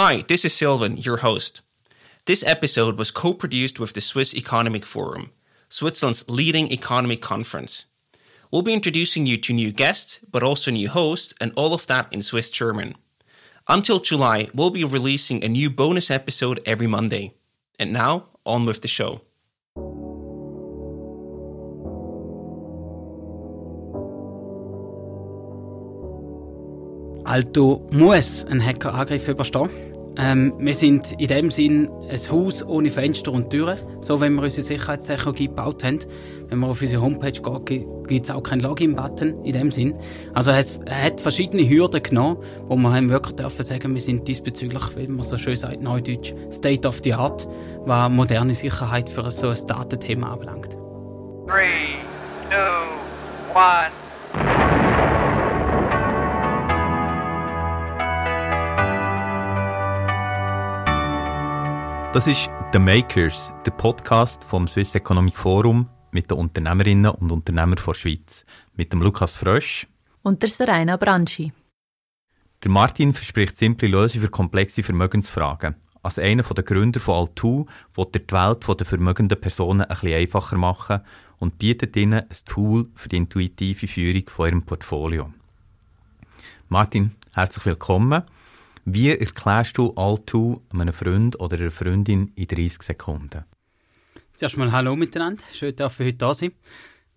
Hi, this is Sylvan, your host. This episode was co produced with the Swiss Economic Forum, Switzerland's leading economic conference. We'll be introducing you to new guests, but also new hosts, and all of that in Swiss German. Until July, we'll be releasing a new bonus episode every Monday. And now, on with the show. Alto muss einen Hackerangriff überstehen. Ähm, wir sind in dem Sinn ein Haus ohne Fenster und Türen, so wie wir unsere Sicherheitstechnologie gebaut haben. Wenn man auf unsere Homepage geht, gibt es auch keinen Login-Button in dem Sinn. Also es hat verschiedene Hürden genommen, wo wir haben wirklich dürfen sagen, wir sind diesbezüglich, wie man so schön sagt, neudeutsch, State of the Art, was moderne Sicherheit für so ein Datenthema anbelangt. Three, two, one. Das ist The Makers, der Podcast vom Swiss Economic Forum mit den Unternehmerinnen und Unternehmern der Schweiz. Mit dem Lukas Frösch. Und der Serena Branschi. Der Martin verspricht simple Lösungen für komplexe Vermögensfragen. Als einer der Gründer von Altu will er die Welt der vermögenden Personen ein bisschen einfacher machen und bietet ihnen ein Tool für die intuitive Führung von ihrem Portfolio. Martin, herzlich willkommen. Wie erklärst du Altu einem Freund oder einer Freundin in 30 Sekunden? Zuerst mal Hallo miteinander. Schön, dass wir heute da sind.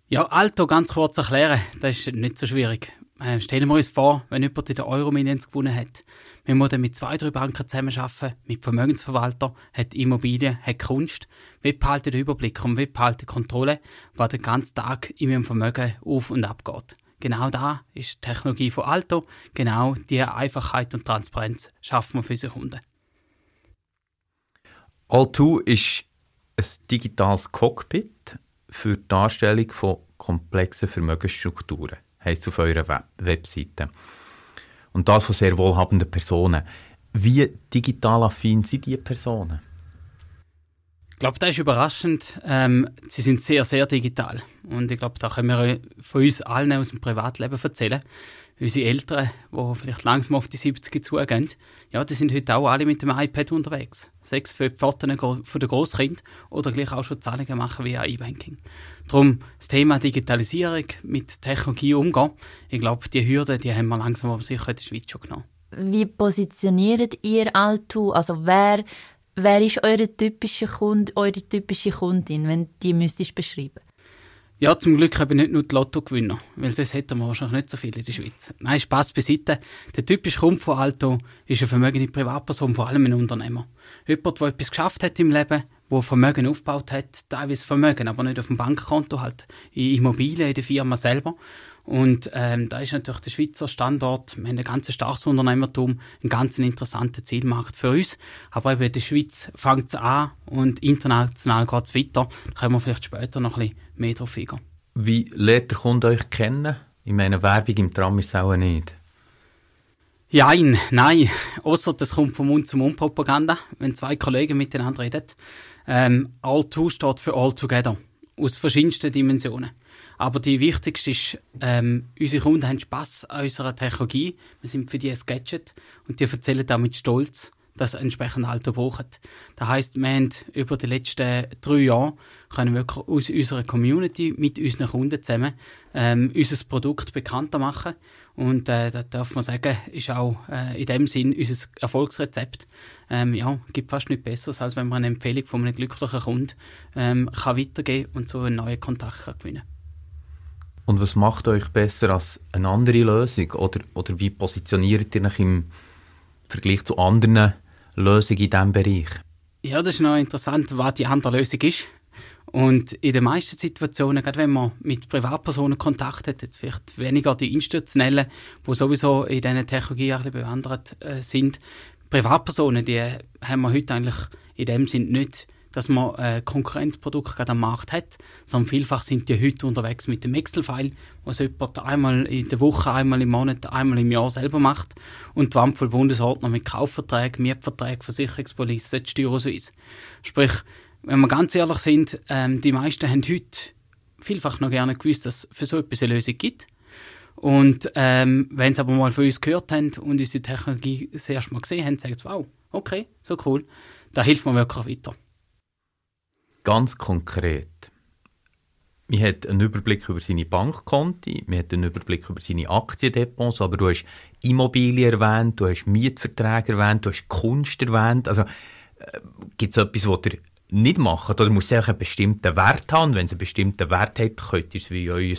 Ja, Alto ganz kurz erklären, das ist nicht so schwierig. Äh, stellen wir uns vor, wenn jemand in der Euro-Minions gewonnen hat. Wir müssen mit zwei, drei Banken zusammenarbeiten, mit Vermögensverwalter, hat Immobilien, hat Kunst. Wir behalten den Überblick und wir behalten die Kontrolle, was den ganzen Tag in meinem Vermögen auf und ab geht. Genau da ist die Technologie von Alto. Genau diese Einfachheit und Transparenz schaffen wir für unsere Kunden. Alto ist ein digitales Cockpit für die Darstellung von komplexen Vermögensstrukturen, heisst auf eurer Web Webseite. Und das von sehr wohlhabenden Personen. Wie digital affin sind diese Personen? Ich glaube, das ist überraschend. Ähm, sie sind sehr, sehr digital. Und ich glaube, da können wir von uns allen aus dem Privatleben erzählen. Unsere Eltern, die vielleicht langsam auf die 70 zugehen, ja, die sind heute auch alle mit dem iPad unterwegs. Sechs für die Pfoten von der Großkind oder gleich auch schon Zahlungen machen via E-Banking. Darum das Thema Digitalisierung mit Technologie umgehen. Ich glaube, die Hürden, die haben wir langsam aber sicher in der Schweiz schon genommen. Wie positioniert ihr Altu? Also wer Wer ist eure typische Kunde, eure typische Kundin, wenn die müsstest beschreiben? Ja, zum Glück eben nicht nur die Lottogewinner, weil sonst hätten wir wahrscheinlich nicht so viele in der Schweiz. Nein, Spass beiseite. Der typische Kunde von Alto ist eine vermögende Privatperson, vor allem ein Unternehmer. Jemand, der etwas geschafft hat im Leben, der Vermögen aufgebaut hat, teilweise Vermögen, aber nicht auf dem Bankkonto, halt in Immobilien, in der Firma selber. Und ähm, da ist natürlich der Schweizer Standort, wir haben ein ganz starkes Unternehmertum, ein ganz interessanter Zielmarkt für uns. Aber eben in der Schweiz fängt es an und international geht es weiter. Da können wir vielleicht später noch ein bisschen mehr drauf eingehen. Wie lernt der Kunde euch kennen? Ich meine, Werbung im Tram ist auch nicht. Nein, nein. Außer das kommt vom Mund zum Mund Propaganda, wenn zwei Kollegen miteinander reden. Ähm, all two steht für all together. Aus verschiedensten Dimensionen. Aber die wichtigste ist, ähm, unsere Kunden haben Spass an unserer Technologie. Wir sind für die ein Gadget und die erzählen da mit Stolz, dass sie entsprechend Alter brauchen. Das heisst, wir haben über die letzten drei Jahre können wir aus unserer Community mit unseren Kunden zusammen ähm, unser Produkt bekannter machen. Und äh, das darf man sagen, ist auch äh, in dem Sinn unser Erfolgsrezept. Ähm, ja, gibt fast nichts Besseres, als wenn man eine Empfehlung von einem glücklichen Kunden ähm, kann weitergeben und so einen neuen Kontakt kann gewinnen und was macht euch besser als eine andere Lösung? Oder, oder wie positioniert ihr euch im Vergleich zu anderen Lösungen in diesem Bereich? Ja, das ist noch interessant, was die andere Lösung ist. Und in den meisten Situationen, gerade wenn man mit Privatpersonen Kontakt hat, jetzt vielleicht weniger die institutionellen, die sowieso in diesen Technologien ein bewandert äh, sind, Privatpersonen, die haben wir heute eigentlich in dem Sinn nicht dass man äh, Konkurrenzprodukt gerade am Markt hat, sondern vielfach sind die heute unterwegs mit dem Excel-File, was jemand einmal in der Woche, einmal im Monat, einmal im Jahr selber macht und die voll Bundesordner mit Kaufverträgen, Mietverträgen, Versicherungspolice, Steuer Suisse. Sprich, wenn wir ganz ehrlich sind, ähm, die meisten haben heute vielfach noch gerne gewusst, dass es für so etwas eine Lösung gibt. Und ähm, wenn sie aber mal von uns gehört haben und unsere Technologie das erste Mal gesehen haben, sagen sie, wow, okay, so cool. Da hilft mir wirklich weiter. Ganz konkret. Man hat einen Überblick über seine Bankkonti, man hat einen Überblick über seine Aktiendepots, aber du hast Immobilien erwähnt, du hast Mietverträge erwähnt, du hast Kunst erwähnt. Also äh, gibt es etwas, was ihr nicht macht? Oder muss es einen bestimmten Wert haben? Wenn es einen bestimmten Wert hat, könnt ihr es wie euer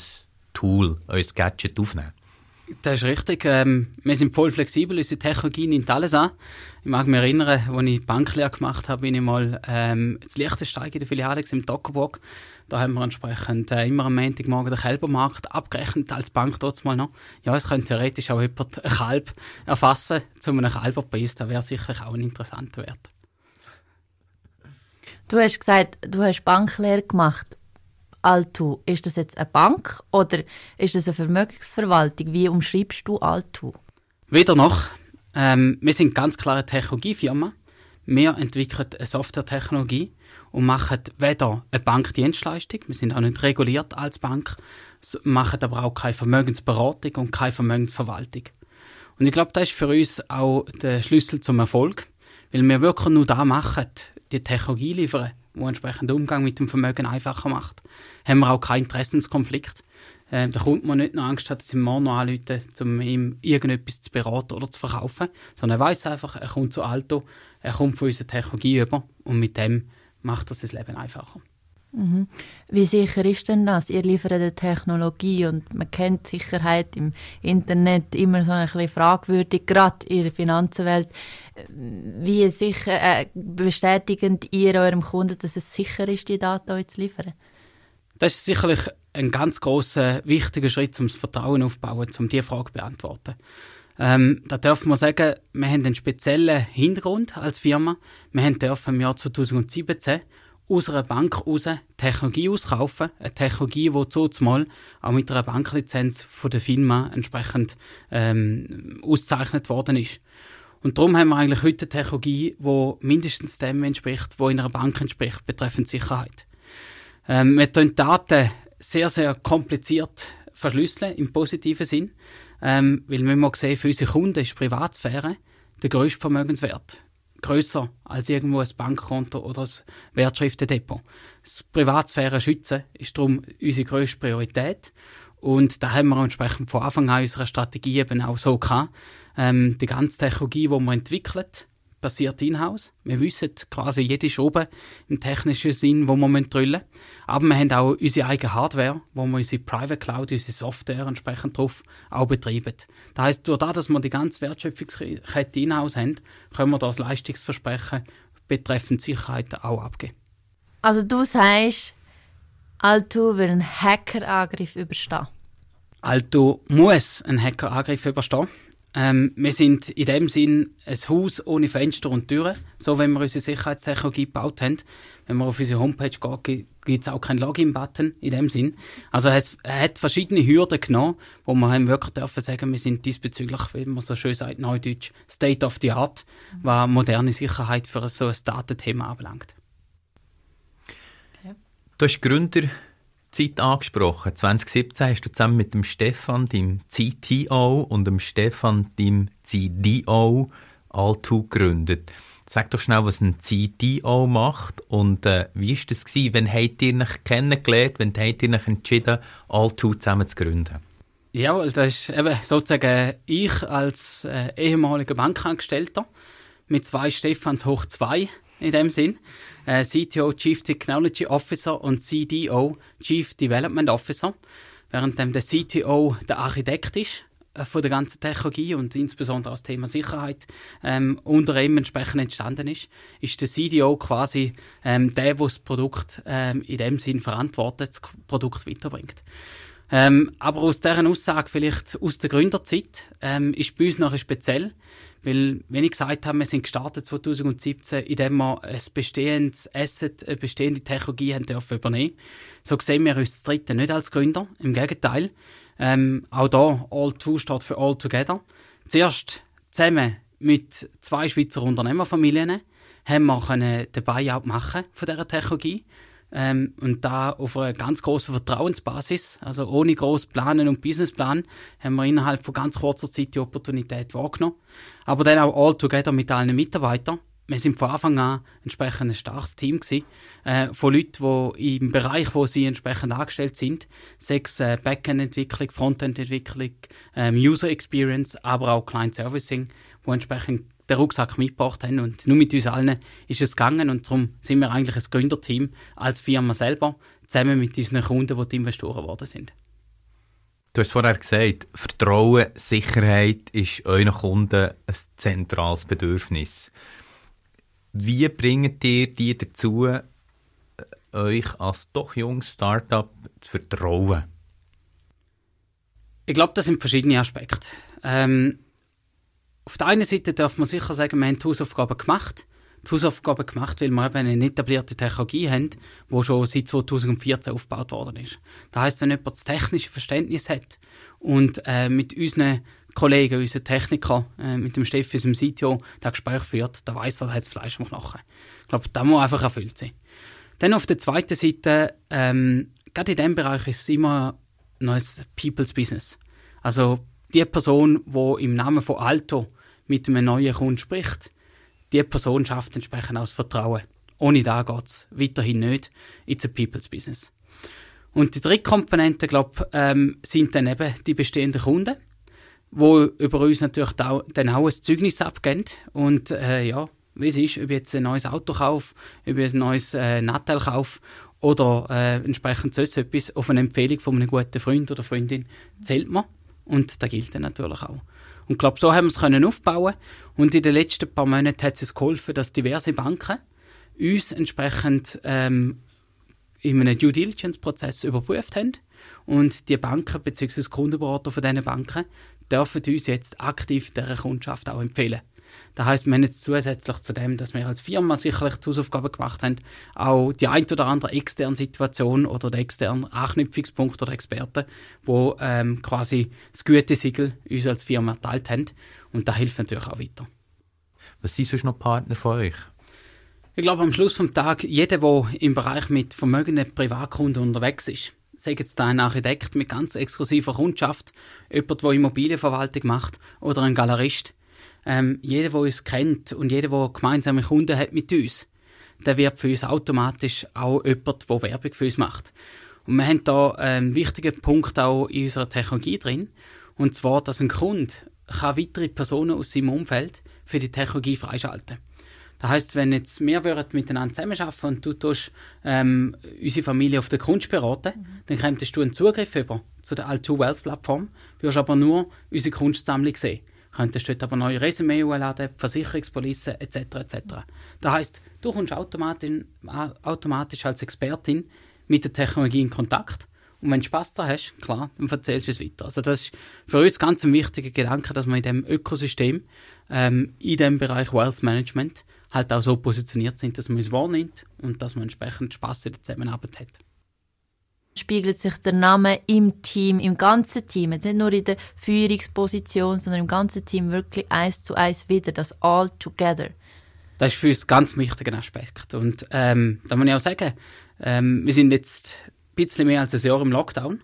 Tool, euer Gadget aufnehmen? Das ist richtig. Ähm, wir sind voll flexibel. Unsere Technologie nimmt alles an. Ich mag mich erinnern, als ich Banklehre gemacht habe, bin ich mal ähm, das Liechtensteig in der Filiale im Dockerburg. Da haben wir entsprechend äh, immer am Montagmorgen den Kälbermarkt abgerechnet als Bank dort mal noch. Ja, es könnte theoretisch auch jemand ein Kalb erfassen zu einem Kalberpreis. Das wäre sicherlich auch ein interessanter Wert. Du hast gesagt, du hast Banklehre gemacht. Altu, ist das jetzt eine Bank oder ist das eine Vermögensverwaltung? Wie umschreibst du Altu? Weder noch. Ähm, wir sind ganz klar eine Technologiefirma. Wir entwickeln eine Softwaretechnologie und machen weder eine Bankdienstleistung, wir sind auch nicht reguliert als Bank, machen aber auch keine Vermögensberatung und keine Vermögensverwaltung. Und ich glaube, das ist für uns auch der Schlüssel zum Erfolg, weil wir wirklich nur da machen, die Technologie liefern, die entsprechend den Umgang mit dem Vermögen einfacher macht, haben wir auch keinen Interessenskonflikt. Äh, da kommt man nicht noch Angst hat, dass sie morgen noch anrufen, um ihm irgendetwas zu beraten oder zu verkaufen, sondern er weiß einfach, er kommt zu Alto, er kommt von unserer Technologie über und mit dem macht das das Leben einfacher. Mhm. Wie sicher ist denn das? Ihr liefert eine Technologie und man kennt Sicherheit im Internet immer so ein bisschen fragwürdig, gerade in der Finanzenwelt. Wie sicher äh, bestätigen ihr eurem Kunden, dass es sicher ist, die Daten euch zu liefern? Das ist sicherlich ein ganz großer wichtiger Schritt, um das Vertrauen aufzubauen, um diese Frage zu beantworten. Ähm, da dürfen wir sagen, wir haben einen speziellen Hintergrund als Firma. Wir haben dürfen im Jahr 2017 aus einer Bank raus Technologie auskaufen. Eine Technologie, die zumal auch mit einer Banklizenz von der Firma entsprechend ähm, ausgezeichnet worden ist. Und darum haben wir eigentlich heute eine Technologie, die mindestens dem entspricht, wo in einer Bank entspricht, betreffend Sicherheit. Ähm, wir tun Daten sehr, sehr kompliziert verschlüsseln, im positiven Sinn. Ähm, weil wir sehen, für unsere Kunden ist Privatsphäre der grösste Vermögenswert. Grösser als irgendwo ein Bankkonto oder ein Wertschriftendepot. Das Privatsphäre schützen ist darum unsere grösste Priorität. Und da haben wir entsprechend von Anfang an unserer Strategie eben auch so gehabt. Ähm, die ganze Technologie, die wir entwickelt, passiert in-house. Wir wissen quasi jede Schraube im technischen Sinn, wo wir drüllen müssen. Aber wir haben auch unsere eigene Hardware, wo wir unsere Private Cloud, unsere Software entsprechend drauf auch betreiben. Das heisst, durch das, dass wir die ganze Wertschöpfungskette in-house haben, können wir das Leistungsversprechen betreffend Sicherheit auch abgeben. Also du sagst, Alto will einen Hackerangriff überstehen? Alto muss einen Hackerangriff überstehen. Ähm, wir sind in dem Sinn ein Haus ohne Fenster und Türen, so wie wir unsere Sicherheitstechnologie gebaut haben. Wenn man auf unsere Homepage geht, gibt es auch keinen Login-Button in dem Sinn. Also es hat verschiedene Hürden genommen, wo wir haben wirklich dürfen sagen, wir sind diesbezüglich, wie man so schön sagt, neudeutsch, State of the Art, was moderne Sicherheit für so ein Datenthema anbelangt. Okay. Du hast Gründer Zeit angesprochen. 2017 hast du zusammen mit dem Stefan, dem CTO, und dem Stefan, dem CDO, Altu gegründet. Sag doch schnell, was ein CDO macht und äh, wie ist das gewesen? Wann habt ihr euch kennengelernt? Wann habt ihr euch entschieden, Altu zusammen zu gründen? Ja, das ist eben sozusagen ich als äh, ehemaliger Bankangestellter mit zwei Stefans hoch zwei in dem Sinn. Äh, CTO, Chief Technology Officer und CDO, Chief Development Officer. Während der CTO der Architekt ist äh, von der ganzen Technologie und insbesondere das Thema Sicherheit ähm, unter ihm entsprechend entstanden ist, ist der CDO quasi ähm, der, der das Produkt ähm, in dem Sinn verantwortet, das Produkt weiterbringt. Ähm, aber aus deren Aussage, vielleicht aus der Gründerzeit, ähm, ist bei uns noch speziell, weil, wenn ich gesagt habe, wir sind gestartet 2017, indem wir ein bestehendes Asset, eine bestehende Technologie haben dürfen übernehmen. So sehen wir uns das dritte nicht als Gründer. Im Gegenteil. Ähm, auch da, All Two steht für All Together. Zuerst zusammen mit zwei Schweizer Unternehmerfamilien haben wir den Buyout machen von dieser Technologie. Ähm, und da auf einer ganz großen Vertrauensbasis, also ohne groß Planen und Businessplan, haben wir innerhalb von ganz kurzer Zeit die Opportunität wahrgenommen. Aber dann auch all together mit allen Mitarbeitern wir sind von Anfang an entsprechend ein starkes Team gewesen, äh, von Leuten, die im Bereich, wo sie entsprechend angestellt sind, sechs äh, Backend-Entwicklung, Frontend-Entwicklung, ähm, User Experience, aber auch Client Servicing, wo entsprechend den Rucksack mitgebracht haben und nur mit uns allen ist es gegangen und darum sind wir eigentlich ein Gründerteam als Firma selber, zusammen mit unseren Kunden, die die Investoren geworden sind. Du hast vorher gesagt, Vertrauen, Sicherheit ist euren Kunden ein zentrales Bedürfnis. Wie bringt ihr die dazu, euch als doch junges Startup zu vertrauen? Ich glaube, das sind verschiedene Aspekte. Ähm, auf der einen Seite darf man sicher sagen, wir haben die Hausaufgaben gemacht. Die Hausaufgaben gemacht, weil wir eben eine etablierte Technologie haben, die schon seit 2014 aufgebaut worden ist. Das heißt, wenn jemand das technische Verständnis hat und äh, mit unseren Kollegen, unser Techniker, äh, mit dem Steffi, unserem CTO, das Gespräch führt, da weiß er, da hat Fleisch am Knochen. Ich glaube, da muss einfach erfüllt sein. Dann auf der zweiten Seite, ähm, gerade in diesem Bereich ist es immer noch ein People's Business. Also die Person, die im Namen von Alto mit einem neuen Kunden spricht, die Person schafft entsprechend auch das Vertrauen. Ohne da geht es weiterhin nicht. It's a People's Business. Und die dritte Komponente, glaube ähm, sind dann eben die bestehenden Kunden wo über uns natürlich auch, dann auch ein Zeugnis abgeben. Und äh, ja, wie es ist, ob ich jetzt ein neues Auto kaufe, ob ich ein neues äh, Nattel kaufe oder äh, entsprechend sonst etwas auf eine Empfehlung von einem guten Freund oder Freundin, zählt man. Und das gilt dann natürlich auch. Und ich glaube, so haben wir es können aufbauen Und in den letzten paar Monaten hat es geholfen, dass diverse Banken uns entsprechend ähm, in einem Due Diligence-Prozess überprüft haben. Und die Banken bzw. Kundenberater von diesen Banken dürfen uns jetzt aktiv dieser Kundschaft auch empfehlen. Das heißt, wir haben jetzt zusätzlich zu dem, dass wir als Firma sicherlich die Hausaufgaben gemacht haben, auch die ein oder andere externe Situation oder den externen Anknüpfungspunkt oder Experten, wo ähm, quasi das Gütesiegel uns als Firma erteilt haben. Und da hilft natürlich auch weiter. Was sind sonst noch Partner von euch? Ich glaube, am Schluss vom Tag, jeder, der im Bereich mit vermögenden Privatkunden unterwegs ist, sei jetzt da ein Architekt mit ganz exklusiver Kundschaft, jemand, der Immobilienverwaltung macht oder ein Galerist. Ähm, jeder, der uns kennt und jeder, der gemeinsame Kunden hat mit uns, der wird für uns automatisch auch jemand, der Werbung für uns macht. Und wir haben da einen wichtigen Punkt auch in unserer Technologie drin, und zwar, dass ein Kunde kann weitere Personen aus seinem Umfeld für die Technologie freischalten kann. Das heißt, wenn jetzt wir würden miteinander zusammenarbeiten und du tust, ähm, unsere Familie auf der Kunst beraten, mhm. dann könntest du einen Zugriff über zu der All2 Wealth Plattform, wirst aber nur unsere Kunstsammlung sehen. Könntest dort aber neue Resümee laden, Versicherungspolice etc. etc. Das heißt, du kommst automatisch, automatisch als Expertin mit der Technologie in Kontakt und wenn du Spass da hast, klar, dann erzählst du es weiter. Also das ist für uns ganz ein wichtiger Gedanke, dass man in dem Ökosystem, ähm, in dem Bereich Wealth Management, halt auch so positioniert sind, dass man es wahrnimmt und dass man entsprechend Spaß in der Zusammenarbeit hat. Spiegelt sich der Name im Team, im ganzen Team, jetzt nicht nur in der Führungsposition, sondern im ganzen Team wirklich eins zu eins wieder, das All Together. Das ist für uns ein ganz wichtiger Aspekt. Und ähm, da muss ich auch sagen, ähm, wir sind jetzt ein bisschen mehr als ein Jahr im Lockdown.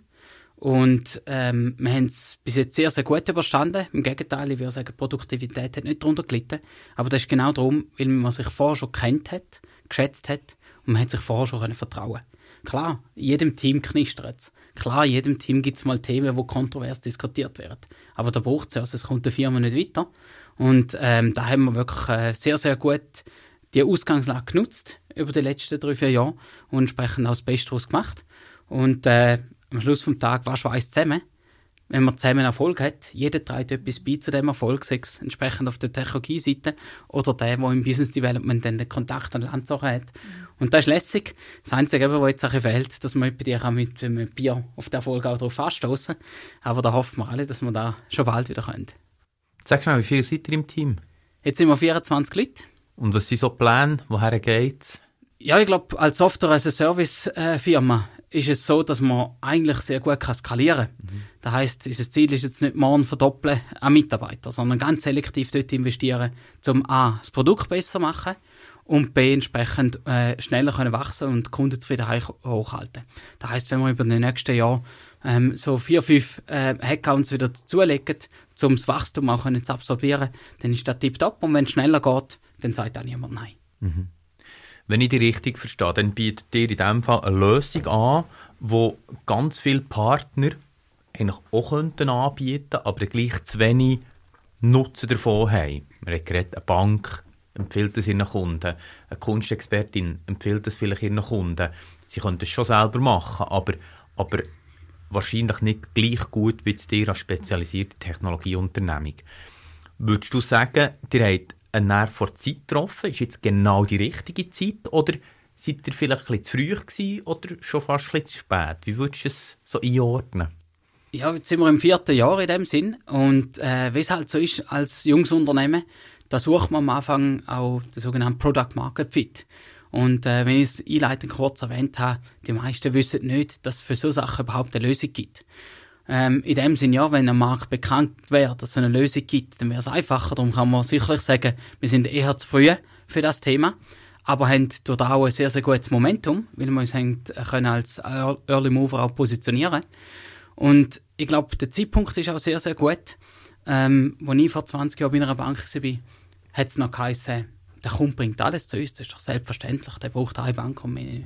Und ähm, wir haben es bis jetzt sehr, sehr gut überstanden. Im Gegenteil, ich würde sagen, Produktivität hat nicht darunter gelitten. Aber das ist genau darum, weil man sich vorher schon kennt hat, geschätzt hat und man hat sich vorher schon vertrauen Klar, jedem Team knistert es. Klar, jedem Team gibt es mal Themen, die kontrovers diskutiert werden. Aber da braucht es ja, sonst kommt die Firma nicht weiter. Und ähm, da haben wir wirklich äh, sehr, sehr gut die Ausgangslage genutzt über die letzten drei, vier Jahre und entsprechend auch das Beste daraus gemacht. Und äh, am Schluss des Tages war Schweiß zusammen. Wenn man zusammen Erfolg hat, jeder trägt etwas bei zu dem Erfolg, sei es entsprechend auf der Technologie-Seite oder der, der im Business Development dann den Kontakt an Landsachen hat. Und das ist lässig. Das Einzige, was jetzt ein fehlt, dass man bei dir auch mit einem Bier auf den Erfolg auch drauf anstoßen. Aber da hoffen wir alle, dass wir da schon bald wieder können. Sag mal, wie viele seid ihr im Team? Jetzt sind wir 24 Leute. Und was sind so Pläne? Woher geht's? Ja, ich glaube, als Software-as-a-Service-Firma ist es so, dass man eigentlich sehr gut kann skalieren kann. Mhm. Das heisst, unser Ziel ist jetzt nicht morgen verdoppeln an Mitarbeiter, sondern ganz selektiv dort investieren, um A, das Produkt besser machen und B entsprechend äh, schneller können wachsen und Kundenzufriedenheit hochhalten. Das heißt, wenn wir über die nächsten Jahre ähm, so vier, fünf äh, Headcounts wieder dazulegen, um das Wachstum auch können zu absorbieren, dann ist das tiptop und wenn es schneller geht, dann sagt auch niemand Nein. Mhm. Wenn ich die richtig verstehe, dann bietet ihr in diesem Fall eine Lösung an, wo ganz viele Partner eigentlich auch könnten anbieten aber gleich zu wenig Nutzen davon haben. Man hat geredet, eine Bank empfiehlt es ihren Kunden, eine Kunstexpertin empfiehlt es vielleicht ihren Kunden. Sie können es schon selber machen, aber, aber wahrscheinlich nicht gleich gut wie dir als spezialisierte Technologieunternehmung. Würdest du sagen, ihr habt einen Nerv vor Zeit getroffen? Ist jetzt genau die richtige Zeit? Oder seid ihr vielleicht ein bisschen zu früh gewesen oder schon fast ein bisschen zu spät? Wie würdest du es so einordnen? Ja, jetzt sind wir im vierten Jahr in dem Sinn. Und äh, wie es halt so ist als junges Unternehmen, da sucht man am Anfang auch den sogenannten Product Market Fit. Und äh, wenn ich es einleitend kurz erwähnt habe, die meisten wissen nicht, dass es für so Sachen überhaupt eine Lösung gibt. Ähm, in dem Sinne ja, wenn ein Markt bekannt wäre, dass es eine Lösung gibt, dann wäre es einfacher. Darum kann man sicherlich sagen, wir sind eher zu früh für das Thema, aber haben dort auch ein sehr, sehr gutes Momentum, weil wir uns haben, können als Early Mover auch positionieren Und ich glaube, der Zeitpunkt ist auch sehr, sehr gut. Ähm, als ich vor 20 Jahren bei einer Bank war, hat es noch geheißen, der Kunde bringt alles zu uns, das ist doch selbstverständlich, der braucht eine Bank und mehr.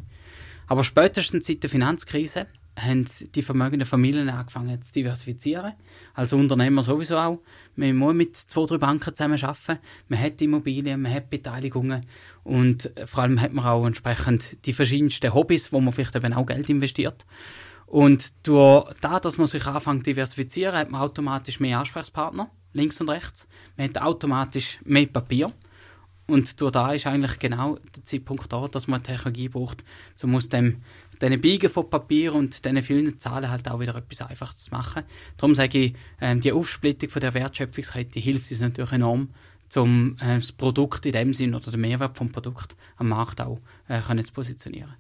Aber spätestens seit der Finanzkrise haben die vermögenden Familien angefangen zu diversifizieren. Als Unternehmer sowieso auch. Man muss mit zwei, drei Banken zusammen arbeiten. Man hat Immobilien, man hat Beteiligungen und vor allem hat man auch entsprechend die verschiedensten Hobbys, wo man vielleicht eben auch Geld investiert. Und durch das, dass man sich anfängt zu diversifizieren, hat man automatisch mehr Ansprechpartner, links und rechts. Man hat automatisch mehr Papier. Und durch da ist eigentlich genau der Zeitpunkt da, dass man Technologie braucht, um aus dem diesen Biegen von Papier und diesen vielen Zahlen halt auch wieder etwas Einfaches zu machen. Darum sage ich, ähm, die Aufsplittung von der Wertschöpfungskette hilft uns natürlich enorm, um äh, das Produkt in dem Sinn oder den Mehrwert vom Produkt am Markt auch äh, können zu positionieren.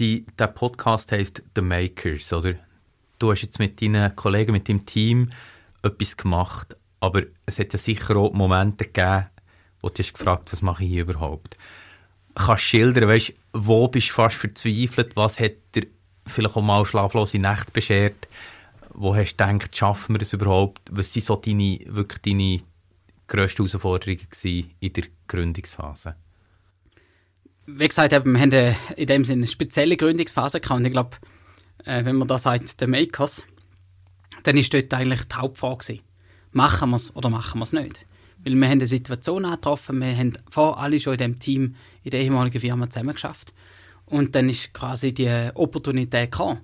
Die, der Podcast heißt The Makers, oder? Du hast jetzt mit deinen Kollegen, mit deinem Team etwas gemacht, aber es hat ja sicher auch Momente gegeben, wo du hast gefragt, was mache ich hier überhaupt? kannst schildern, weißt, wo bist du fast verzweifelt, was hat dir vielleicht auch mal schlaflose Nächte beschert, wo hast du gedacht, schaffen wir das überhaupt, was waren so deine, wirklich deine grössten Herausforderungen in der Gründungsphase? Wie gesagt, wir haben in dem Sinne eine spezielle Gründungsphase gehabt und ich glaube, äh, wenn man da sagt, der Makers, dann ist dort eigentlich die Hauptfrage Machen wir es oder machen wir es nicht? Weil wir haben eine Situation getroffen, wir haben vor alle schon in dem Team in der ehemaligen Firma zusammengeschafft. Und dann ist quasi die Opportunität gekommen.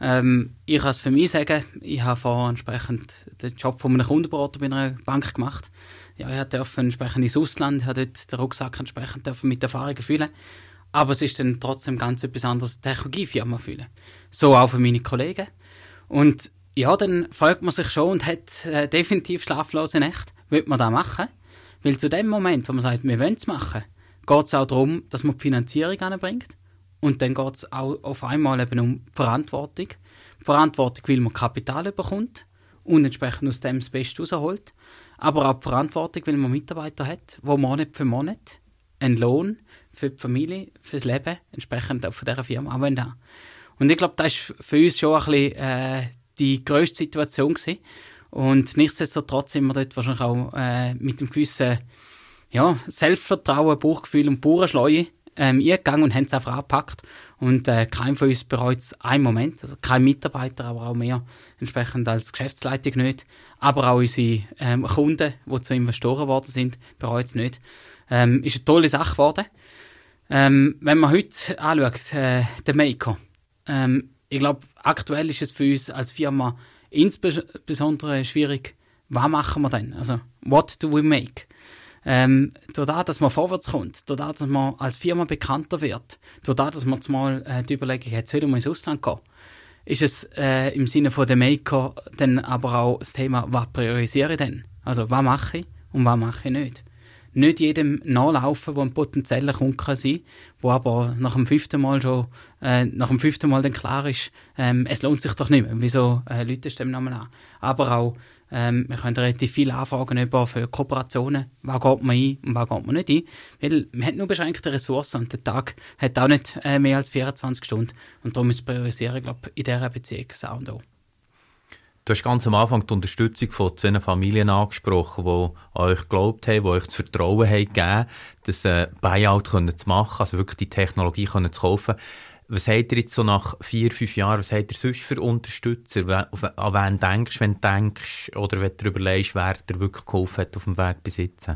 Ähm, ich kann es für mich sagen, ich habe vorher entsprechend den Job von einem Kundenberater bei einer Bank gemacht. Ja, ich durfte entsprechend ins Ausland, habe dort den Rucksack entsprechend mit Erfahrungen füllen. Aber es ist dann trotzdem ganz etwas anderes, Technologiefirma fühlen. So auch für meine Kollegen. Und ja, dann fragt man sich schon und hat äh, definitiv schlaflose Nächte will man das machen? Weil zu dem Moment, wo man sagt, wir wollen es machen, geht es auch darum, dass man die Finanzierung anbringt. Und dann geht es auch auf einmal eben um Verantwortung. Verantwortung, weil man Kapital bekommt und entsprechend aus dem das Beste rausholt. Aber auch Verantwortung, weil man Mitarbeiter hat, wo Monat für Monat einen Lohn für die Familie, fürs Leben entsprechend auch von dieser Firma haben. Und ich glaube, das war für uns schon ein bisschen äh, die grösste Situation gewesen. Und nichtsdestotrotz sind wir dort wahrscheinlich auch äh, mit einem gewissen ja, Selbstvertrauen, Bauchgefühl und Bauernschleue ähm, eingegangen und haben es einfach angepackt. Und äh, kein von uns bereut es einen Moment, also kein Mitarbeiter, aber auch mehr entsprechend als Geschäftsleitung nicht. Aber auch unsere ähm, Kunden, die zu Investoren geworden sind, bereut es nicht. Ähm, ist eine tolle Sache geworden. Ähm, wenn man heute anschaut, äh, den Maker, ähm, ich glaube, aktuell ist es für uns als Firma insbesondere schwierig, was machen wir denn? Also, what do we make? Ähm, dadurch, dass man vorwärts kommt, dadurch, dass man als Firma bekannter wird, dadurch, dass man mal äh, die Überlegung hat, soll man ins Ausland gehen, ist es äh, im Sinne von dem Maker dann aber auch das Thema, was priorisiere ich denn? Also, was mache ich und was mache ich nicht? nicht jedem nachlaufen, der ein potenzieller Kunde kann sein wo aber nach dem fünften Mal schon, äh, nach dem fünften Mal dann klar ist, ähm, es lohnt sich doch nicht mehr. Wieso äh, Leute stimmen nochmal an? Aber auch Ähm, wir können relativ viele Anfragen über für Kooperationen. Was geht man ein und was geht man nicht ein? Weil man hat nur beschränkte Ressourcen und der Tag hat auch nicht äh, mehr als 24 Stunden. Und darum ist Priorisieren, glaube ich, in dieser Beziehung auch und auch. Du hast ganz am Anfang die Unterstützung von zwei Familien angesprochen, die euch geglaubt haben, die euch das Vertrauen haben gegeben, das äh, Buyout können zu machen, also wirklich die Technologie können zu kaufen. Was habt ihr jetzt so nach vier, fünf Jahren, was habt ihr sonst für Unterstützer? An wen denkst du, wenn du denkst, oder wenn du überlegst, wer dir wirklich geholfen hat auf dem Weg bis jetzt?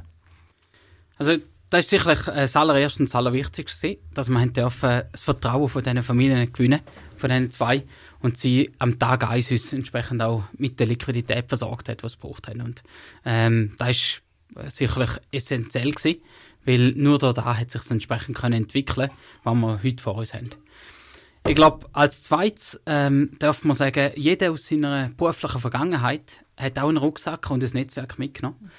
Also, das ist sicherlich äh, das allererste und das allerwichtigste, dass man dürfen das Vertrauen von diesen Familien gewinnen, von diesen zwei, und sie am Tag eins uns entsprechend auch mit der Liquidität versorgt hat, was sie gebraucht haben. Und ähm, das ist sicherlich essentiell gewesen, weil nur da hat sich entsprechend können entwickeln, was wir heute vor uns haben. Ich glaube, als zweites ähm, darf man sagen, jeder aus seiner beruflichen Vergangenheit hat auch einen Rucksack und ein Netzwerk mitgenommen.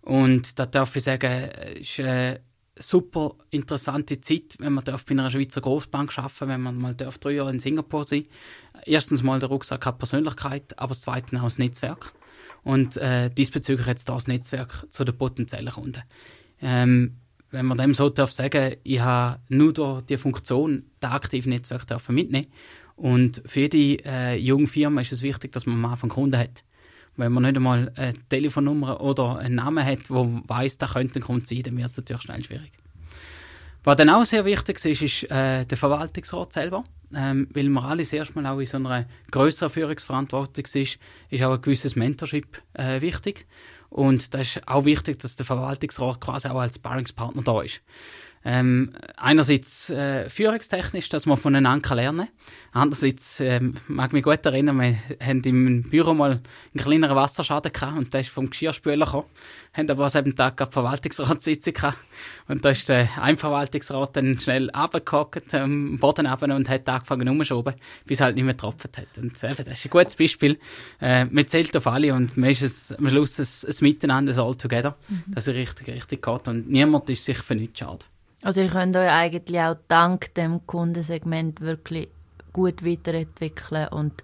Und da darf ich sagen, ist eine super interessante Zeit, wenn man darf bei einer Schweizer Großbank arbeiten wenn man mal darf drei Jahre in Singapur sein Erstens mal der Rucksack hat Persönlichkeit, aber zweitens auch das Netzwerk. Und äh, diesbezüglich jetzt das Netzwerk zu den potenziellen Kunden. Ähm, wenn man dem so darf sagen, ich habe nur durch die Funktion der aktiven Netzwerk dürfen mitnehmen. Und für die äh, junge Firma ist es wichtig, dass man am Anfang Kunden hat. Wenn man nicht einmal eine Telefonnummer oder einen Namen hat, wo weiß, da könnte ein Kunde sein, dann wird es natürlich schnell schwierig. Was dann auch sehr wichtig ist, ist äh, der Verwaltungsrat selber. Ähm, weil man alles erstmal auch in so einer größeren Führungsverantwortung ist, ist auch ein gewisses Mentorship äh, wichtig. Und da ist auch wichtig, dass der Verwaltungsrat quasi auch als Sparringspartner da ist. Ähm, einerseits äh, führungstechnisch, dass man voneinander lernen kann. Andererseits ähm, mag mich gut erinnern, wir haben im Büro mal einen kleineren Wasserschaden gehabt und der ist vom Geschirrspüler gekommen. Haben aber an diesem Tag eine Verwaltungsratssitzung gehabt. Und da ist der ein Verwaltungsrat dann schnell runtergehockt, am Boden runter und hat angefangen umzuschoben, bis er halt nicht mehr getroffen hat. Und äh, das ist ein gutes Beispiel. Äh, man zählt auf alle und man ist es, am Schluss ein, ein Miteinander, ein All Together, mhm. dass es richtig, richtig geht. Und niemand ist sich für nichts schade. Also ihr könnt euch eigentlich auch dank dem Kundensegment wirklich gut weiterentwickeln und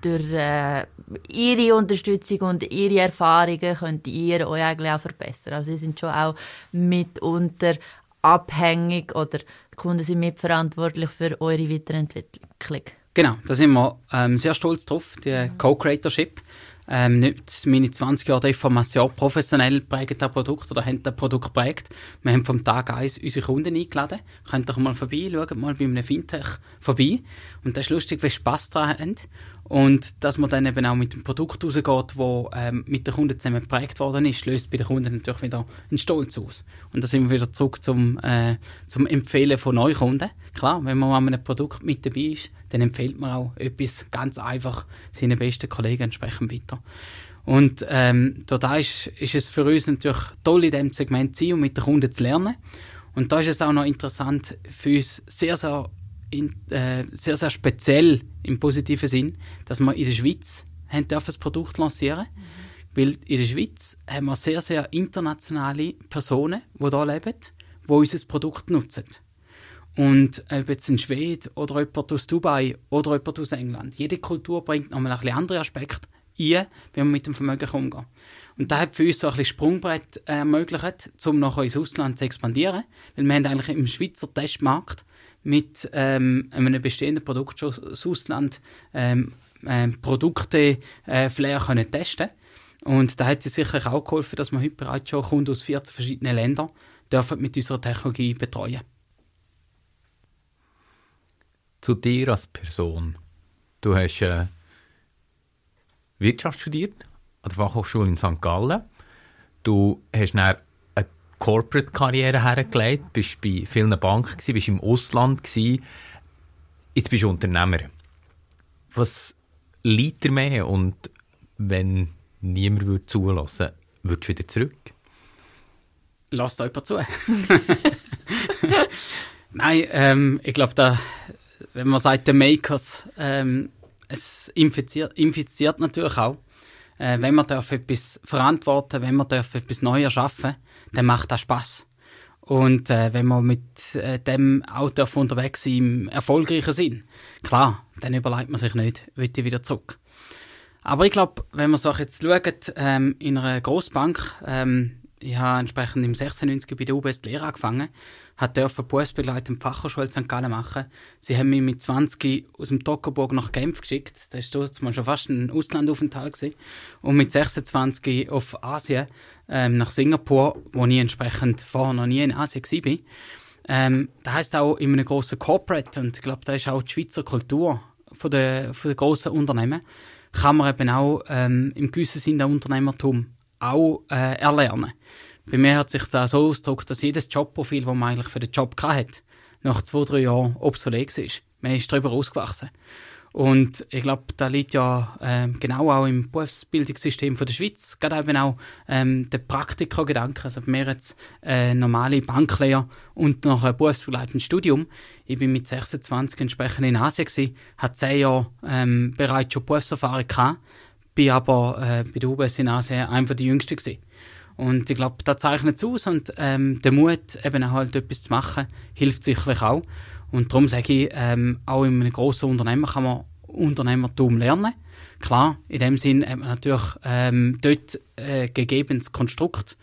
durch äh, ihre Unterstützung und ihre Erfahrungen könnt ihr euch eigentlich auch verbessern. Also sie sind schon auch mitunter abhängig oder die Kunden sind mitverantwortlich für eure Weiterentwicklung. Genau, da sind wir ähm, sehr stolz drauf, die Co-Creatorship ähm, nicht meine 20 Jahre Information professionell prägen das Produkt oder haben das Produkt prägt. Wir haben vom Tag 1 unsere Kunden eingeladen. Könnt doch mal vorbei, schaut mal bei einem Fintech vorbei. Und das ist lustig, wie Spass daran haben. Und dass man dann eben auch mit dem Produkt rausgeht, das ähm, mit den Kunden zusammen geprägt worden ist, löst bei den Kunden natürlich wieder einen Stolz aus. Und da sind wir wieder zurück zum, äh, zum Empfehlen von neuen Kunden. Klar, wenn man an einem Produkt mit dabei ist, dann empfiehlt man auch etwas ganz einfach seinen besten Kollegen entsprechend weiter. Und ähm, da ist, ist es für uns natürlich toll, in diesem Segment zu sein und mit den Kunden zu lernen. Und da ist es auch noch interessant für uns sehr, sehr in, äh, sehr, sehr speziell im positiven Sinn, dass wir in der Schweiz haben dürfen das Produkt lancieren mhm. Weil in der Schweiz haben wir sehr, sehr internationale Personen, die hier leben, die unser Produkt nutzen. Und ob jetzt ein Schwede oder jemand aus Dubai oder jemand aus England, jede Kultur bringt nochmal ein bisschen andere Aspekte ein, wenn man mit dem Vermögen umgeht. Und das hat für uns so ein bisschen Sprungbrett ermöglicht, um nachher ins Ausland zu expandieren. Weil wir haben eigentlich im Schweizer Testmarkt mit ähm, einem bestehenden Produkt schon das Ausland ähm, ähm, Produkte äh, Flair können testen und da hat es sicherlich auch geholfen, dass wir heute bereits schon Kunden aus 14 verschiedenen Ländern dürfen mit unserer Technologie betreuen. Zu dir als Person. Du hast äh, Wirtschaft studiert an der Fachhochschule in St. Gallen. Du hast dann Corporate-Karriere hergelegt, bist bei vielen Banken, gewesen, bist im Ausland, gewesen. jetzt bist du Unternehmer. Was liegt dir mehr und wenn niemand würde zulassen, würdest du wieder zurück? Lasst euch zu. Nein, ähm, ich glaube, wenn man sagt, der Makers, ähm, es infiziert, infiziert natürlich auch. Äh, wenn man darf etwas verantworten, wenn man darf etwas Neues schaffen, dann macht das Spaß. Und äh, wenn man mit äh, dem Auto unterwegs ist, im erfolgreichen Sinn, klar, dann überlegt man sich nicht, will wieder zurück. Aber ich glaube, wenn man so jetzt schaut, ähm, in einer Grossbank, ähm, ich habe entsprechend im 96 bei der UBS die Lehre angefangen, hat dürfen Berufsbegleitung Fachhochschule St. Gallen machen. Sie haben mich mit 20 aus dem Toggenburg nach Genf geschickt. Das war schon fast ein Auslandaufenthalt. Und mit 26 auf Asien, ähm, nach Singapur, wo ich entsprechend vorher noch nie in Asien war. Ähm, das heisst auch in einem grossen Corporate, und ich glaube, da ist auch die Schweizer Kultur von der, von der grossen Unternehmen, kann man eben auch ähm, im gewissen Sinne Unternehmertum auch äh, erlernen. Bei mir hat sich das so ausgedrückt, dass jedes Jobprofil, das man eigentlich für den Job hatte, nach zwei, drei Jahren obsolet war. Man ist darüber ausgewachsen. Und ich glaube, da liegt ja ähm, genau auch im Berufsbildungssystem von der Schweiz, gerade eben auch ähm, der Praktikergedanke. Also bei mir jetzt äh, normale Banklehre und noch ein berufsbegleitendes Studium. Ich bin mit 26 entsprechend in Asien gewesen, hatte zehn Jahre ähm, bereits schon Berufserfahrung gehabt, bin aber äh, bei der UBS in Asien einfach die Jüngste gewesen. Und ich glaube, das zeichnet es aus und ähm, der Mut, eben halt etwas zu machen, hilft sicherlich auch. Und darum sage ich, ähm, auch in einem grossen Unternehmen kann man Unternehmertum lernen. Klar, in dem Sinn hat man natürlich ähm, dort äh, gegebenes Konstrukt,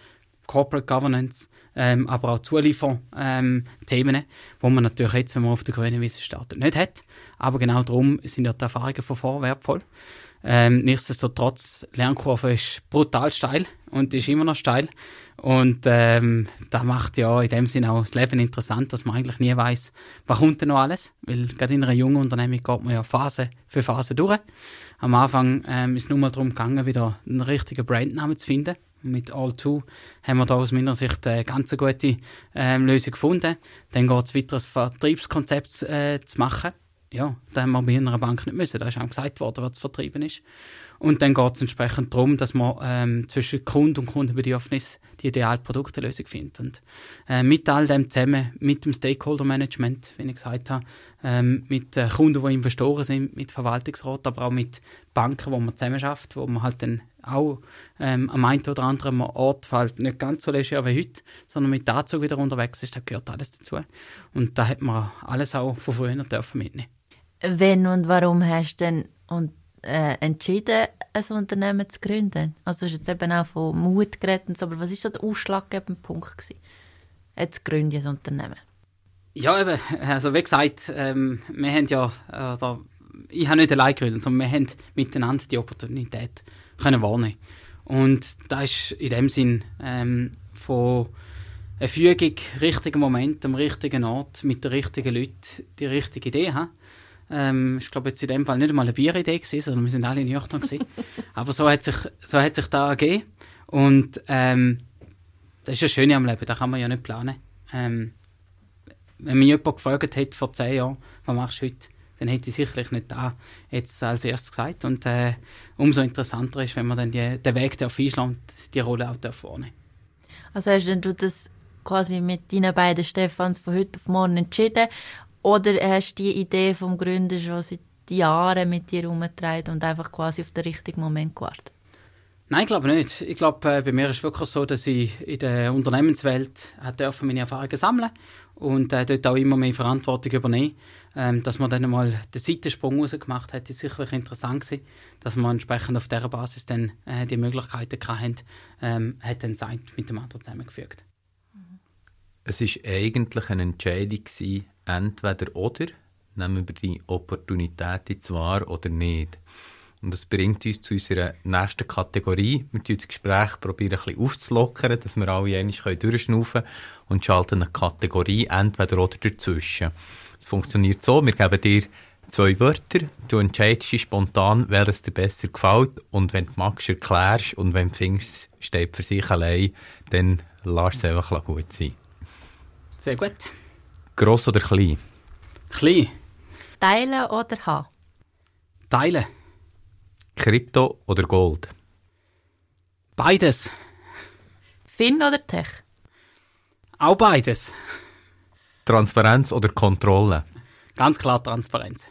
Corporate Governance, ähm, aber auch Zulieferthemen, ähm, wo man natürlich jetzt, wenn man auf der grünen Wiese startet, nicht hat. Aber genau darum sind ja die Erfahrungen von vor wertvoll. Ähm, nichtsdestotrotz, Lernkurve ist brutal steil und ist immer noch steil. Und ähm, das macht ja in dem Sinne auch das Leben interessant, dass man eigentlich nie weiß, was kommt denn noch alles. Weil gerade in einer jungen Unternehmung geht man ja Phase für Phase durch. Am Anfang ähm, ist es nur mal darum gegangen, wieder einen richtigen Brandnamen zu finden. Mit All2 haben wir da aus meiner Sicht eine ganz gute ähm, Lösung gefunden. Dann geht es weiter, ein Vertriebskonzept äh, zu machen ja, da haben wir bei einer Bank nicht müssen. Da ist auch gesagt worden, was vertrieben ist. Und dann geht es entsprechend darum, dass man ähm, zwischen Kunde und Kundenbedürfnis die ideale Produktelösung findet. Und äh, mit all dem zusammen, mit dem Stakeholder Management, wie ich gesagt habe, ähm, mit äh, Kunden, die Investoren sind, mit Verwaltungsrat, aber auch mit Banken, wo man zusammen schafft, wo man halt dann auch ähm, am einen oder anderen Ort halt nicht ganz so leger wie heute, sondern mit dazu wieder unterwegs ist, da gehört alles dazu. Und da hat man alles auch von früher dürfen mitnehmen. Wenn und warum hast du denn und, äh, entschieden, ein Unternehmen zu gründen? Also du hast jetzt eben auch von Mut geredet, aber was war so der ausschlaggebende Punkt gewesen? Jetzt gründe ich ein Unternehmen. Ja, eben, also wie gesagt, ähm, wir haben ja, äh, ich habe nicht allein gegründet, sondern wir haben miteinander die Opportunität können wahrnehmen. Und da ist in dem Sinn ähm, von einer Fügung, richtigen Moment, am richtigen Ort, mit den richtigen Leuten die richtige Idee haben ähm, ich glaube jetzt in dem Fall nicht einmal eine Bieridee gewesen, sondern wir sind alle nüchtern gewesen. Aber so hat sich, so hat sich da ergeben. Und ähm, das ist das Schöne am Leben, da kann man ja nicht planen. Ähm, wenn mich jemand gefragt hätte vor zehn Jahren, was machst du heute, dann hätte ich sicherlich nicht da jetzt als erstes gesagt. Und äh, umso interessanter ist, wenn man dann die, den Weg darf einschlagen und die Rolle auch darf vornehmen. Also hast denn du das quasi mit deinen beiden Stefans von heute auf morgen entschieden oder hast du die Idee vom Gründer schon seit Jahren mit dir herumgetragen und einfach quasi auf den richtigen Moment gewartet? Nein, ich glaube nicht. Ich glaube, äh, bei mir ist es wirklich so, dass ich in der Unternehmenswelt dürfen meine Erfahrungen sammeln und äh, dort auch immer mehr Verantwortung übernehmen. Ähm, dass man dann mal den Seitensprung rausgemacht hat, ist sicherlich interessant gewesen, dass man entsprechend auf dieser Basis dann äh, die Möglichkeiten hatten, ähm, hat dann Zeit mit dem anderen zusammengefügt. Es war eigentlich eine Entscheidung gewesen, entweder oder, nehmen wir die Opportunität jetzt wahr oder nicht. Und das bringt uns zu unserer nächsten Kategorie. Wir probieren das Gespräch probieren, ein bisschen aufzulockern, dass wir alle einmal durchschnaufen können und schalten eine Kategorie entweder oder dazwischen. Es funktioniert so, wir geben dir zwei Wörter, du entscheidest spontan, welches dir besser gefällt und wenn du magst, erklärst und wenn du findest, steht für sich allein, dann lass es einfach gut sein. Sehr gut. Gross oder klein? Klein. Teilen oder haben? Teilen. Krypto oder Gold? Beides. Fin oder Tech? Auch beides. Transparenz oder Kontrolle? Ganz klar Transparenz.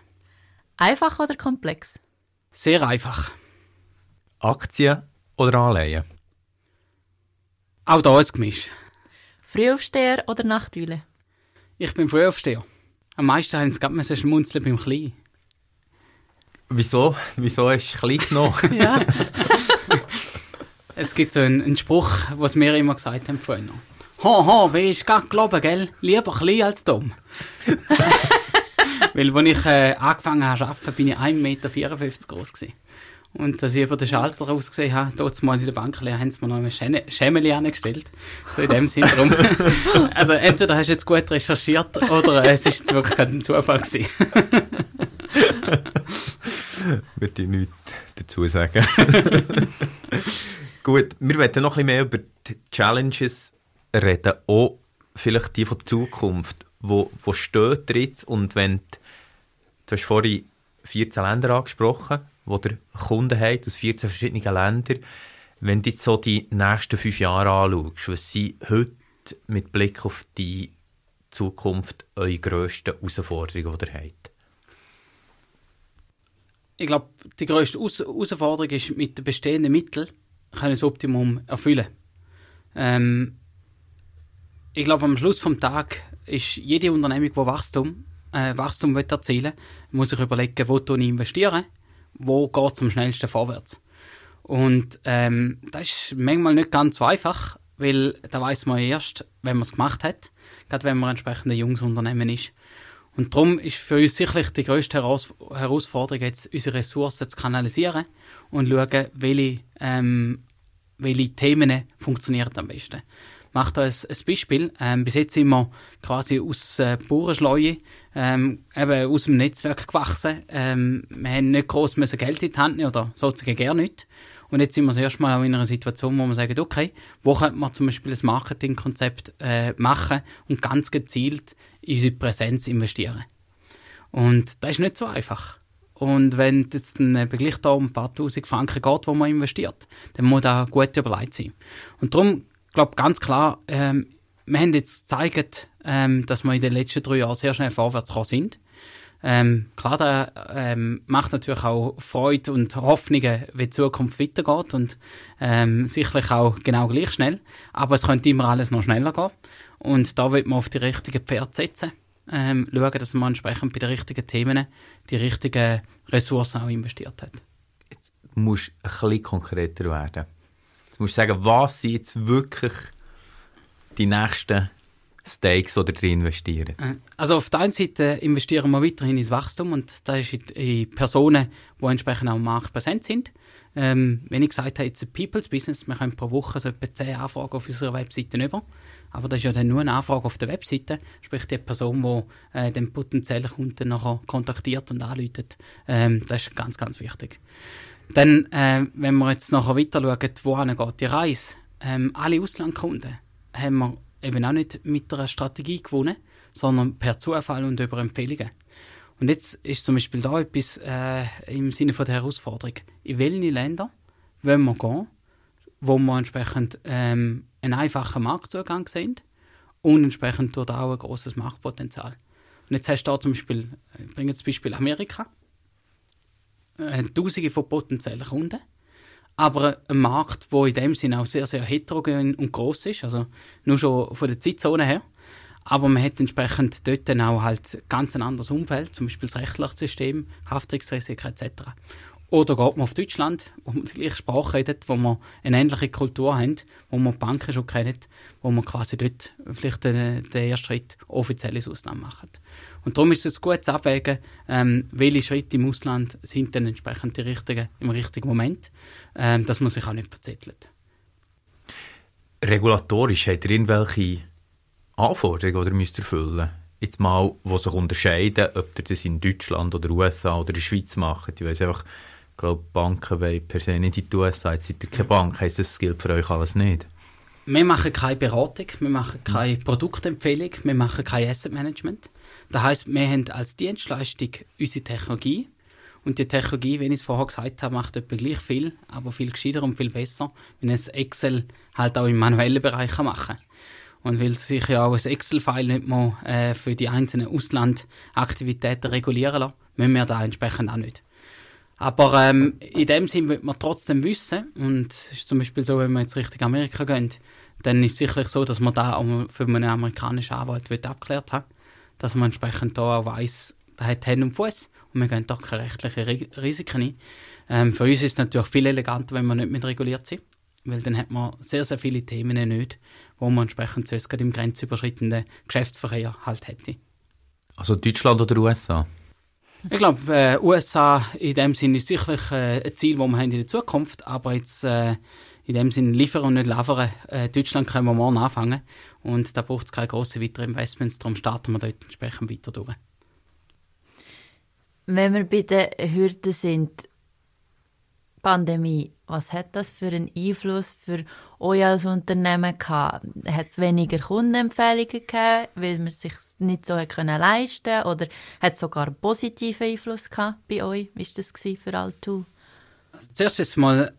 Einfach oder komplex? Sehr einfach. Aktien oder Anleihen? Auch da ist Gemisch. Frühaufsteher oder Nachtwille? Ich bin Frühaufsteher. Am meisten haben sie gerade schmunzeln beim Kleinen. Wieso? Wieso ist es klein genommen? Ja. Es gibt so einen, einen Spruch, was wir immer gesagt haben vorhin. Ha, ha, wie ist gar glauben, gell? Lieber klein als dumm. Weil, als ich äh, angefangen habe zu arbeiten, bin ich 1,54 Meter groß gewesen. Und dass ich über den Schalter rausgesehen habe, dort mal in der Bank haben sie mir noch ein Schä- Schämeli angestellt. So in dem Sinn drum. also entweder hast du jetzt gut recherchiert oder äh, es ist jetzt wirklich ein Zufall gewesen. Würde ich nichts dazu sagen. Gut, wir werden noch ein bisschen mehr über die Challenges reden, auch vielleicht die von der Zukunft. Wo, wo steht ihr jetzt und wenn, die, du hast vorhin 14 Länder angesprochen, wo ihr Kunden habt aus 14 verschiedenen Ländern, wenn du jetzt so die nächsten fünf Jahre anschaust, was sind heute mit Blick auf die Zukunft eure grössten Herausforderungen, die ihr habt? Ich glaube, die grösste Aus Herausforderung ist, mit den bestehenden Mitteln können das Optimum erfüllen. Ähm, ich glaube, am Schluss vom Tag ist jede Unternehmung, die Wachstum, äh, Wachstum will, muss sich überlegen, wo ich investieren, wo geht es am schnellsten vorwärts. Und ähm, das ist manchmal nicht ganz so einfach, weil da weiß man erst, wenn man es gemacht hat, gerade wenn man entsprechend ein junges Unternehmen ist. Und darum ist für uns sicherlich die Heraus Herausforderung, jetzt unsere Ressourcen zu kanalisieren und schauen, welche, ähm, welche Themen funktionieren am besten. Macht euch ein Beispiel. Ähm, bis jetzt sind wir quasi aus äh, Bauernschleue, ähm, eben aus dem Netzwerk gewachsen. Ähm, wir haben nicht gross müssen Geld in die Hand nehmen oder sozusagen gar nicht. Und jetzt sind wir das erste Mal auch in einer Situation, wo wir sagen, okay, wo könnte man zum Beispiel ein Marketingkonzept äh, machen und ganz gezielt in unsere Präsenz investieren. Und das ist nicht so einfach. Und wenn jetzt ein gleich da um ein paar tausend Franken geht, wo man investiert, dann muss da gut überlegt sein. Und darum, glaube ganz klar, ähm, wir haben jetzt gezeigt, ähm, dass wir in den letzten drei Jahren sehr schnell vorwärts gekommen sind. Ähm, klar, da ähm, macht natürlich auch Freude und Hoffnungen, wie die Zukunft weitergeht und ähm, sicherlich auch genau gleich schnell. Aber es könnte immer alles noch schneller gehen. Und da wird man auf die richtigen Pferde setzen. Ähm, schauen, dass man entsprechend bei den richtigen Themen die richtigen Ressourcen auch investiert hat. Du musst ein bisschen konkreter werden. Musst sagen, was sind jetzt wirklich die nächsten Stakes, die investieren? Äh, Also auf der einen Seite investieren wir weiterhin ins Wachstum und das ist in, Personen, die entsprechend am Markt präsent sind. Ähm, wenn ich gesagt habe, jetzt ein People's Business, wir können pro Woche so etwa 10 Anfragen auf unserer Webseite über. Aber das ist ja dann nur eine Anfrage auf der Webseite, sprich die Person, die äh, den potenziellen Kunden nachher kontaktiert und anläutet. Ähm, das ist ganz, ganz wichtig. Dann, äh, wenn wir jetzt nachher weiter schauen, wohin geht die Reise, ähm, alle Auslandkunden haben wir eben auch nicht mit einer Strategie gewonnen, sondern per Zufall und über Empfehlungen. Und jetzt ist zum Beispiel da etwas äh, im Sinne von der Herausforderung. In welche Länder wollen wir gehen, wo wir entsprechend ähm, einen einfachen Marktzugang sehen und entsprechend dort auch ein großes Marktpotenzial. Und jetzt hast du da zum Beispiel, ich bringe jetzt Beispiel Amerika, äh, Tausende von potenziellen Kunden, aber ein Markt, der in dem Sinne auch sehr, sehr heterogen und groß ist, also nur schon von der Zeitzone her. Aber man hat entsprechend dort dann auch halt ganz ein anderes Umfeld, zum Beispiel das rechtliche System, Haftungsrisiken etc. Oder geht man auf Deutschland, wo man die gleiche Sprache redet, wo man eine ähnliche Kultur haben, wo man die Banken schon kennt, wo man quasi dort vielleicht den, den ersten Schritt offiziell ins Ausland macht. Und darum ist es ein gutes Abwägen, ähm, welche Schritte im Ausland sind dann entsprechend die richtigen, im richtigen Moment, ähm, dass man sich auch nicht verzettelt. Regulatorisch habt ihr irgendwelche Anforderungen, die ihr müsst erfüllen Jetzt mal, die sich unterscheiden, ob ihr das in Deutschland oder USA oder in der Schweiz macht. Ich weiss einfach, ich glaube, Banken wollen per se nicht in die USA. Jetzt seid ihr keine Bank, heisst das, gilt für euch alles nicht? Wir machen keine Beratung, wir machen keine Produktempfehlung, wir machen kein Asset Management. Das heisst, wir haben als Dienstleistung unsere Technologie. Und die Technologie, wie ich es vorher gesagt habe, macht etwa gleich viel, aber viel gescheiter und viel besser, wenn es Excel halt auch im manuellen Bereich kann machen Und weil sich ja auch ein Excel-File nicht mehr äh, für die einzelnen Auslandaktivitäten regulieren lassen, müssen wir da entsprechend auch nicht. Aber ähm, in dem Sinn wird man trotzdem wissen, und es ist zum Beispiel so, wenn wir jetzt Richtung Amerika gehen, dann ist es sicherlich so, dass man da auch für einen amerikanischen Anwalt abgeklärt hat, dass man entsprechend da auch weiss, Das hat Hände und Fuß und wir gehen da keine rechtlichen Risiken ein. Ähm, für uns ist es natürlich viel eleganter, wenn wir nicht mit reguliert sind, weil dann hat man sehr, sehr viele Themen nicht, wo man entsprechend sonst gerade im grenzüberschreitenden Geschäftsverkehr halt hätte. Also Deutschland oder USA? Ich glaube, äh, USA in dem Sinne ist sicherlich äh, ein Ziel, das wir haben in der Zukunft, aber jetzt äh, in dem Sinne liefern und nicht liefern. Äh, Deutschland können wir morgen anfangen und da braucht es keine grossen weiteren Investments, darum starten wir dort entsprechend weiter durch. Wenn wir bei den Hürden sind, Pandemie, was hat das für einen Einfluss für euch als Unternehmen gehabt? Hat es weniger Kundenempfehlungen gegeben, weil man es sich nicht so können leisten Oder hat es sogar einen positiven Einfluss gehabt bei euch? Wie war das für Altu? Also zuerst mal,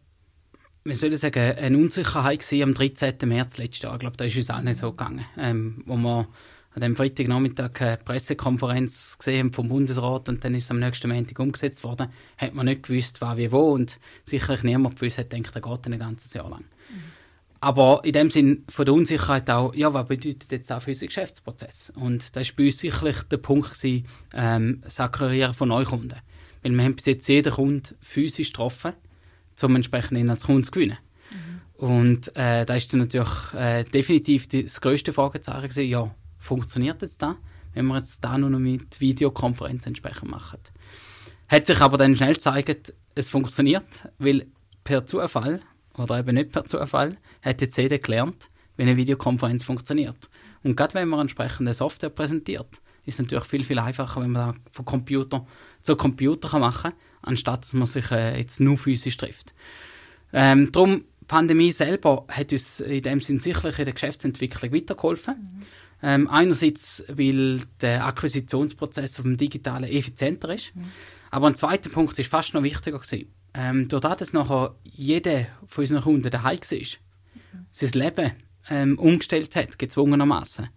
wir sollen sagen, eine Unsicherheit am 13. März letztes Jahr. Ich glaube, da ist uns auch nicht so gegangen. Ähm, wo wir an dem Freitagnachmittag eine Pressekonferenz gesehen vom Bundesrat und dann ist es am nächsten Montag umgesetzt worden, hat man nicht gewusst, was wie wo und sicherlich niemand gewusst hat, denkt, der geht ein ganzes Jahr lang. Mhm. Aber in dem Sinn von der Unsicherheit auch, ja, was bedeutet jetzt auch für unseren Geschäftsprozess? Und das war bei uns sicherlich der Punkt, gewesen, ähm, das Akquirieren von Neukunden. Weil wir haben bis jetzt jeden Kunden physisch getroffen, um entsprechend ihn als Kunden zu gewinnen. Mhm. Und äh, da ist dann natürlich äh, definitiv das grösste Fragezeichen gewesen, ja, funktioniert jetzt da, wenn wir jetzt da nur noch mit Videokonferenz entsprechend machen. Hat sich aber dann schnell gezeigt, es funktioniert, weil per Zufall oder eben nicht per Zufall hat jetzt jeder gelernt, wie eine Videokonferenz funktioniert. Und gerade wenn man entsprechende Software präsentiert, ist es natürlich viel, viel einfacher, wenn man da von Computer zu Computer machen kann, anstatt dass man sich äh, jetzt nur physisch trifft. Ähm, darum, Pandemie selber hat uns in dem Sinn sicherlich in der Geschäftsentwicklung weitergeholfen. Mhm. Ähm, einerseits, weil der Akquisitionsprozess auf dem Digitalen effizienter ist. Mhm. Aber ein zweiter Punkt ist fast noch wichtiger gewesen. Ähm, dadurch, dass nachher jeder von unseren Kunden daheim war, mhm. sein Leben ähm, umgestellt hat, gezwungenermaßen,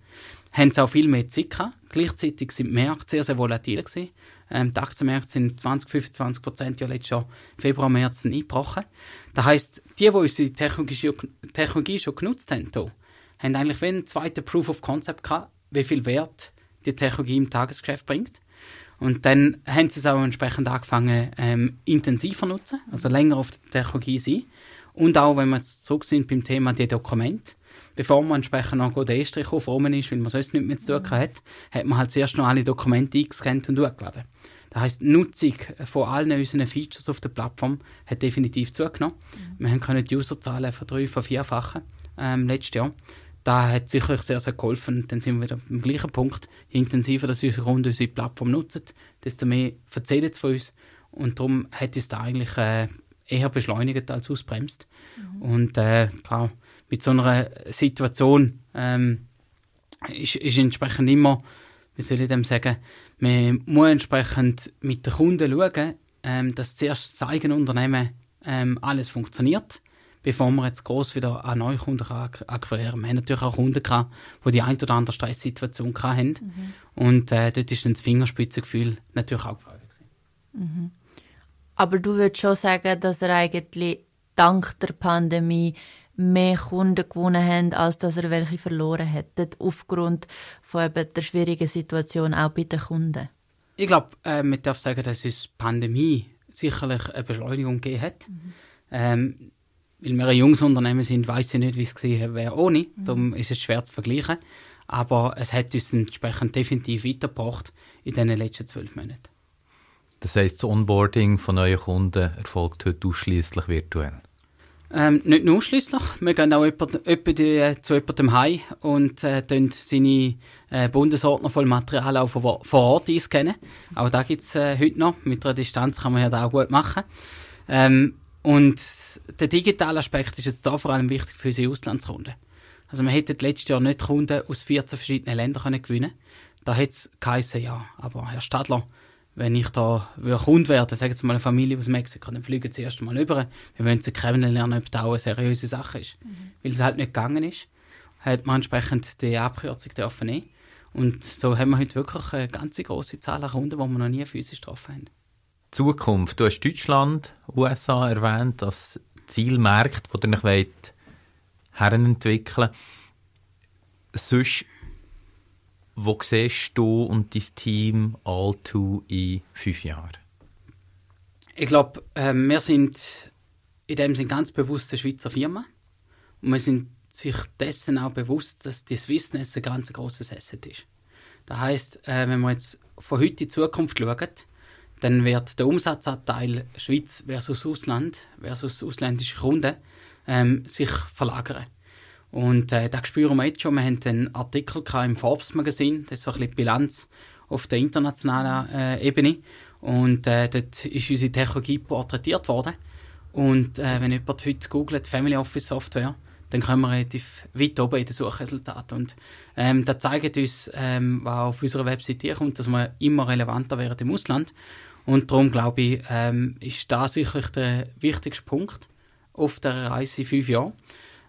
haben sie auch viel mehr Zeit gehabt. Gleichzeitig sind die Märkte sehr, sehr volatil gewesen. Ähm, die Aktienmärkte sind 20, 25 Prozent ja letztes Jahr Februar, März eingebrochen. Das heisst, die, die unsere Technologie, Technologie schon genutzt haben, hier, haben eigentlich wie einen zweiten Proof of Concept gehabt, wie viel Wert die Technologie im Tagesgeschäft bringt. Und dann haben sie es auch entsprechend angefangen, ähm, intensiver nutzen, also länger auf der Technologie sein. Und auch, wenn wir jetzt zurück sind beim Thema die Dokumente, bevor man entsprechend noch den E-Strich auf oben ist, weil man sonst nicht mehr zu tun hat, hat man halt zuerst noch alle Dokumente eingescannt und hochgeladen. Das heisst, die Nutzung von allen unseren Features auf der Plattform hat definitiv zugenommen. Mhm. Wir können die Userzahlen von drei, von vierfachen ähm, letztes Jahr da hat sicherlich sehr, sehr geholfen. Dann sind wir wieder am gleichen Punkt. Je intensiver dass unsere Kunden unsere Plattform nutzen, desto mehr erzählen sie von uns. Und darum hat es da eigentlich äh, eher beschleunigt als ausbremst. Mhm. Und äh, klar, mit so einer Situation ähm, ist, ist entsprechend immer, wie soll ich dem sagen, man muss entsprechend mit den Kunden schauen, ähm, dass zuerst das eigene Unternehmen ähm, alles funktioniert bevor wir jetzt groß wieder an neue Kunden akquirieren. Wir haben natürlich auch Kunden gehabt, die die ein oder andere Stresssituation hatten. Mhm. Und äh, dort ist dann das Fingerspitzengefühl natürlich auch gefallen. Mhm. Aber du würdest schon sagen, dass er eigentlich dank der Pandemie mehr Kunden gewonnen haben, als dass er welche verloren hätte, aufgrund von eben der schwierigen Situation auch bei den Kunden? Ich glaube, äh, man darf sagen, dass uns die Pandemie sicherlich eine Beschleunigung gegeben hat. Mhm. Ähm, weil wir ein junges Unternehmen sind, weiß ich nicht, wie es gewesen wäre ohne. Mhm. Darum ist es schwer zu vergleichen. Aber es hat uns entsprechend definitiv weitergebracht in den letzten zwölf Monaten. Das heisst, das Onboarding von neuen Kunden erfolgt heute ausschließlich virtuell? Ähm, nicht nur ausschließlich. Wir gehen auch jemand, jemand, äh, zu jemandem heim und äh, seine äh, Bundesordner voll Material auch vor, vor Ort einscannen. Auch da gibt es äh, heute noch. Mit einer Distanz kann man ja da auch gut machen. Ähm, und der digitale Aspekt ist jetzt da vor allem wichtig für unsere Auslandskunden. Also wir hätten letztes Jahr nicht Kunden aus 14 verschiedenen Ländern können gewinnen Da hätte es geheißen, ja, aber Herr Stadler, wenn ich da Kunde werde, sagen Sie mal eine Familie aus Mexiko, dann fliegen Sie erst mal über. Wir wollen sie kennenlernen, ob das auch eine seriöse Sache ist. Mhm. Weil es halt nicht gegangen ist, hat man entsprechend die Abkürzung dürfen nehmen. Und so haben wir heute wirklich eine ganz große Zahl an Kunden, die wir noch nie physisch getroffen haben. Zukunft. Du hast Deutschland, USA erwähnt, als Zielmärkte, wo ihr euch wollt, herentwickeln Sonst Wo siehst du und dein Team all two in fünf Jahren? Ich glaube, äh, wir sind in dem Sinne ganz bewusst eine Schweizer Firma. Und wir sind sich dessen auch bewusst, dass die Swissness ein ganz grosses Asset ist. Das heißt, äh, wenn wir jetzt von heute in die Zukunft schauen, dann wird der Umsatzanteil Schweiz versus Ausland versus ausländische Kunden ähm, sich verlagern. Und äh, das spüren wir jetzt schon. Wir haben einen Artikel im Forbes Magazin, das ist so ein bisschen die Bilanz auf der internationalen äh, Ebene. Und äh, dort ist unsere Technologie porträtiert worden. Und äh, wenn jemand heute googelt Family Office Software, dann kommen wir relativ weit oben in den Suchresultaten. Und ähm, das zeigt uns, ähm, was auf unserer Webseite kommt, dass wir immer relevanter werden im Ausland. Und darum glaube ich, ähm, ist das sicherlich der wichtigste Punkt auf der Reise in fünf Jahren.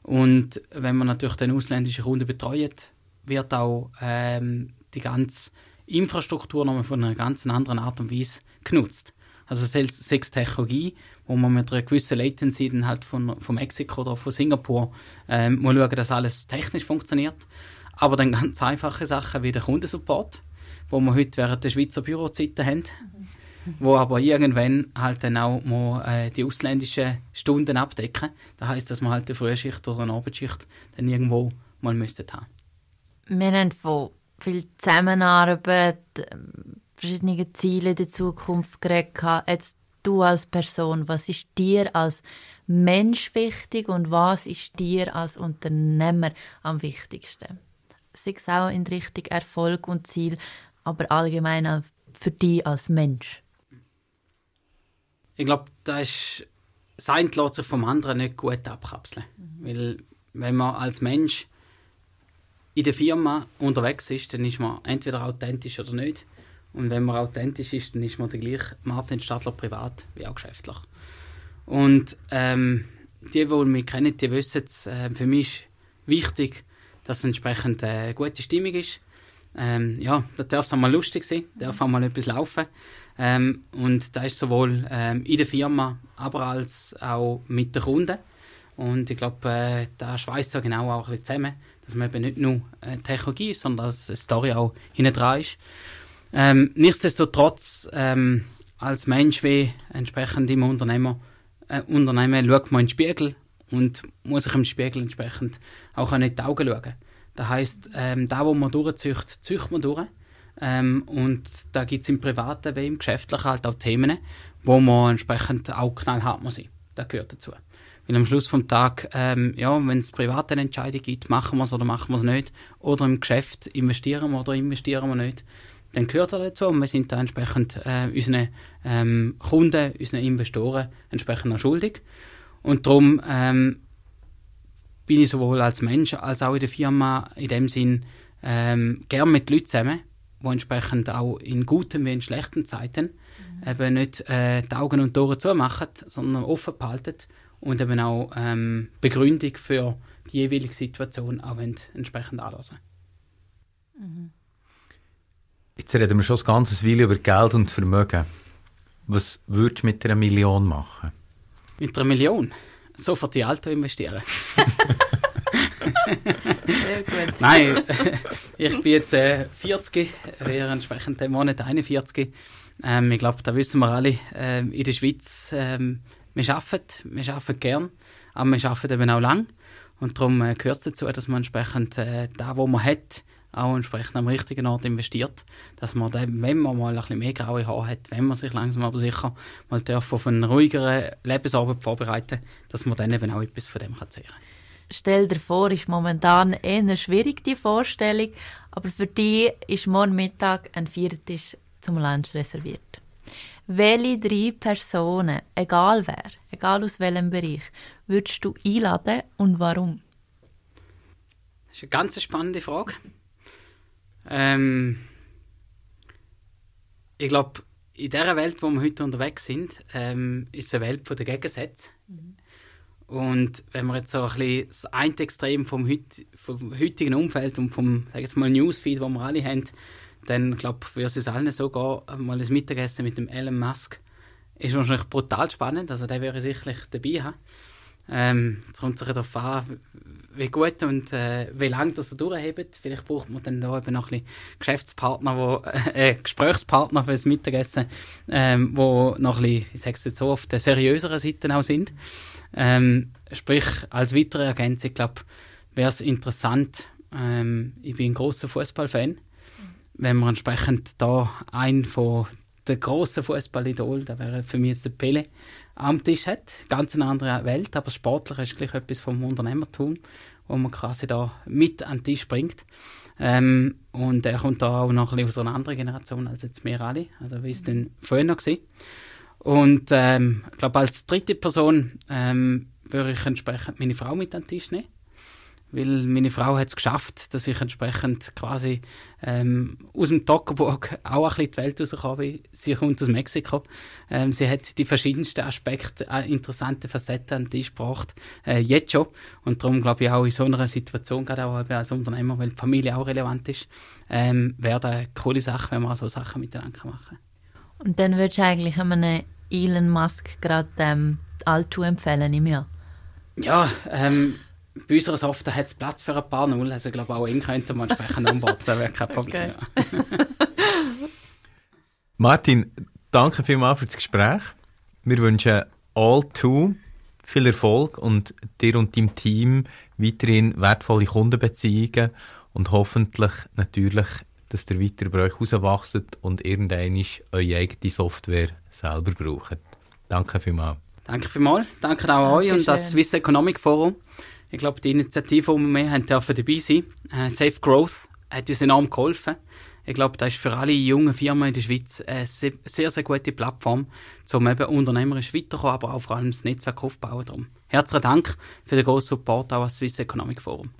Und wenn man natürlich den ausländischen Kunden betreut, wird auch ähm, die ganze Infrastruktur nochmal von einer ganz anderen Art und Weise genutzt. Also sechs Technologie, wo man mit einer gewissen Latency dann halt von, von Mexiko oder von Singapur ähm, muss schauen, dass alles technisch funktioniert. Aber dann ganz einfache Sachen wie der Kundensupport, wo wir heute während der Schweizer Bürozeiten haben, wo aber irgendwann halt dann auch mal, äh, die ausländischen Stunden abdecken. Das heißt, dass man halt eine Frühschicht oder eine Abendschicht dann irgendwo mal müsste haben. Wir haben von viel Zusammenarbeit, ähm, verschiedene Ziele in der Zukunft geredet. Jetzt du als Person, was ist dir als Mensch wichtig und was ist dir als Unternehmer am wichtigsten? Sei es auch in Richtung Erfolg und Ziel, aber allgemein für dich als Mensch. Ich glaube, das ist das eine lässt sich vom anderen nicht gut abkapseln. Mhm. Weil wenn man als Mensch in der Firma unterwegs ist, dann ist man entweder authentisch oder nicht. Und wenn man authentisch ist, dann ist man der gleiche Martin Stadler privat wie auch geschäftlich. Und ähm, die, die mich kennen, die wissen es, äh, für mich ist wichtig, dass es entsprechend eine äh, gute Stimmung ist. Ähm, ja, da darf es auch mal lustig sein, darf auch mal etwas laufen. Ähm, und das ist sowohl ähm, in der Firma, aber als auch mit den Kunden. Und ich glaube, äh, da schweißt ja genau auch ein bisschen zusammen dass man eben nicht nur äh, Technologie ist, sondern dass eine Story auch hinten dran ist. Ähm, nichtsdestotrotz, ähm, als Mensch wie entsprechend im Unternehmer, äh, Unternehmen schaut man in den Spiegel und muss sich im Spiegel entsprechend auch in die Augen schauen. Das heisst, ähm, da wo man durchzieht, zieht man durch. Ähm, und da gibt es im Privaten wie im Geschäftlichen halt auch Themen, wo man entsprechend auch knallhart muss sein. Das gehört dazu. Weil am Schluss vom Tag, ähm, ja, wenn es private Entscheidungen gibt, machen wir es oder machen wir es nicht. Oder im Geschäft investieren wir oder investieren wir nicht. Dann gehört er dazu und wir sind da entsprechend äh, unseren ähm, Kunden, unseren Investoren entsprechend auch schuldig. Und darum ähm, bin ich sowohl als Mensch als auch in der Firma in dem Sinn ähm, gern mit Leuten zusammen, die entsprechend auch in guten wie in schlechten Zeiten mhm. eben nicht äh, die Augen und Ohren zumachen, sondern offen behalten und eben auch ähm, Begründung für die jeweilige Situation auch entsprechend anlassen. Mhm. Jetzt reden wir schon das ganze Weile über Geld und Vermögen. Was würdest du mit einer Million machen? Mit einer Million? Sofort in Alto investieren. Gut. Nein, ich bin jetzt äh, 40, wäre entsprechend im Monat 41. Ähm, ich glaube, da wissen wir alle, äh, in der Schweiz ähm, wir arbeiten, wir arbeiten gern, aber wir arbeiten eben auch lang. Und darum äh, gehört es dazu, dass man entsprechend äh, da, wo man hat, auch entsprechend am richtigen Ort investiert. Dass man dann, wenn man mal ein bisschen mehr graue Haare hat, wenn man sich langsam aber sicher mal darf auf einen ruhigeren Lebensabend vorbereiten dass man dann eben auch etwas von dem kann zehren kann. Stell dir vor, ist momentan eher schwierig, die Vorstellung, aber für dich ist morgen Mittag ein Viertisch zum Lunch reserviert welche drei Personen, egal wer, egal aus welchem Bereich, würdest du einladen und warum? Das ist eine ganz spannende Frage. Ähm, ich glaube, in dieser Welt, wo wir heute unterwegs sind, ähm, ist es eine Welt der Gegensätze. Mhm. Und wenn wir jetzt so ein bisschen das eine Extrem vom, heut, vom heutigen Umfeld und vom sag jetzt mal, Newsfeed, das wir alle haben, dann glaube ich, würde es allen so gehen, mal ein Mittagessen mit dem Elon Musk ist wahrscheinlich brutal spannend, also der wäre sicherlich dabei haben. Ähm, es kommt sich darauf an, wie gut und äh, wie lange das er durchhebt. Vielleicht braucht man dann da eben noch ein bisschen Geschäftspartner, wo, äh, Gesprächspartner für das Mittagessen, ähm, wo noch ein bisschen, ich sage es jetzt so, auf der seriöseren Seite auch sind. Ähm, sprich, als weitere Ergänzung, ich glaube, wäre es interessant, ähm, ich bin ein großer Fußballfan, wenn man entsprechend da einen von der großen Fußballidol, da wäre für mich jetzt der Pele, am Tisch hat. Ganz eine andere Welt, aber sportlich ist gleich etwas vom Unternehmertum, wo man quasi da mit an den Tisch bringt. Ähm, und er kommt da auch noch ein bisschen aus einer anderen Generation als jetzt wir alle, also wie es denn vorher noch war. Und ähm, ich glaube, als dritte Person ähm, würde ich entsprechend meine Frau mit an den Tisch nehmen weil meine Frau hat es geschafft, dass ich entsprechend quasi ähm, aus dem Toggenburg auch ein bisschen die Welt rauskomme, wie sie kommt aus Mexiko. Ähm, sie hat die verschiedensten Aspekte, äh, interessante Facetten an den Tisch gebracht, äh, jetzt schon. Und darum glaube ich auch in so einer Situation, gerade auch als Unternehmer, weil die Familie auch relevant ist, ähm, wäre eine coole Sache, wenn man so Sachen miteinander machen kann. Und dann würdest du eigentlich einem Elon Musk gerade ähm, Altu empfehlen im Jahr? Ja, ähm, bei unserer Software hat es Platz für ein paar Null. Also ich glaube, auch ihn könnte man entsprechend anbauen. Das wäre kein Problem. Okay. Ja. Martin, danke vielmals für das Gespräch. Wir wünschen all two viel Erfolg und dir und deinem Team weiterhin wertvolle Kundenbeziehungen und hoffentlich natürlich, dass ihr weiter bei euch rauswachst und irgendwann eure eigene Software selber braucht. Danke vielmals. Danke vielmals. Danke auch Dankeschön. euch und das Swiss Economic Forum. Ich glaube, die Initiative, die wir haben dürfen dabei sein, äh, Safe Growth, hat uns enorm geholfen. Ich glaube, das ist für alle jungen Firmen in der Schweiz eine sehr, sehr gute Plattform, um eben unternehmerisch weiterzukommen, aber auch vor allem das Netzwerk aufzubauen. Darum herzlichen Dank für den grossen Support auch als Swiss Economic Forum.